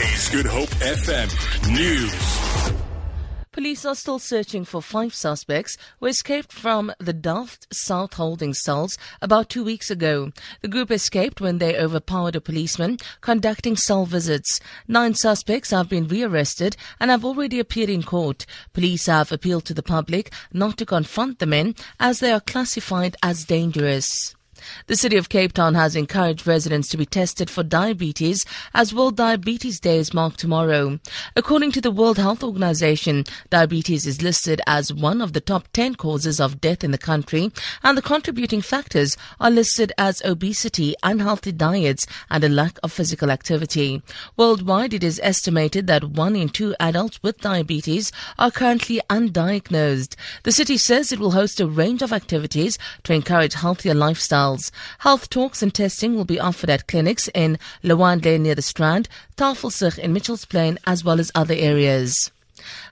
Good Hope FM News. Police are still searching for five suspects who escaped from the Delft South holding cells about two weeks ago. The group escaped when they overpowered a policeman conducting cell visits. Nine suspects have been rearrested and have already appeared in court. Police have appealed to the public not to confront the men as they are classified as dangerous. The city of Cape Town has encouraged residents to be tested for diabetes as World Diabetes Day is marked tomorrow. According to the World Health Organization, diabetes is listed as one of the top 10 causes of death in the country and the contributing factors are listed as obesity, unhealthy diets and a lack of physical activity. Worldwide, it is estimated that one in two adults with diabetes are currently undiagnosed. The city says it will host a range of activities to encourage healthier lifestyles Health talks and testing will be offered at clinics in Lwandle near the Strand, Tafelsig in Mitchells Plain, as well as other areas.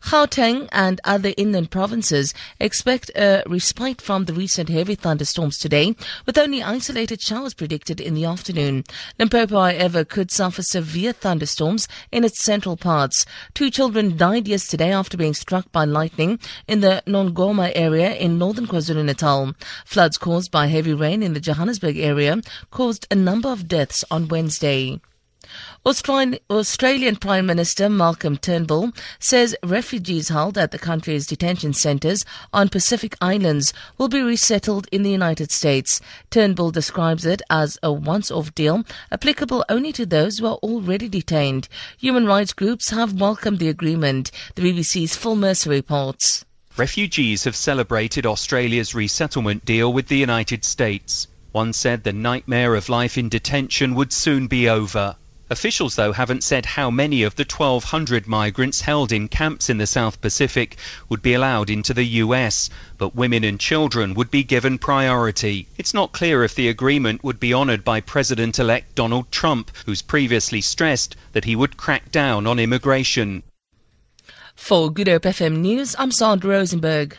Gauteng and other inland provinces expect a respite from the recent heavy thunderstorms today, with only isolated showers predicted in the afternoon. Limpopo, however, could suffer severe thunderstorms in its central parts. Two children died yesterday after being struck by lightning in the Nongoma area in northern KwaZulu-Natal. Floods caused by heavy rain in the Johannesburg area caused a number of deaths on Wednesday. Australian Prime Minister Malcolm Turnbull says refugees held at the country's detention centres on Pacific Islands will be resettled in the United States. Turnbull describes it as a once-off deal applicable only to those who are already detained. Human rights groups have welcomed the agreement. The BBC's Phil Mercer reports. Refugees have celebrated Australia's resettlement deal with the United States. One said the nightmare of life in detention would soon be over. Officials, though, haven't said how many of the 1,200 migrants held in camps in the South Pacific would be allowed into the US, but women and children would be given priority. It's not clear if the agreement would be honoured by President elect Donald Trump, who's previously stressed that he would crack down on immigration. For Good Hope FM News, I'm Sandra Rosenberg.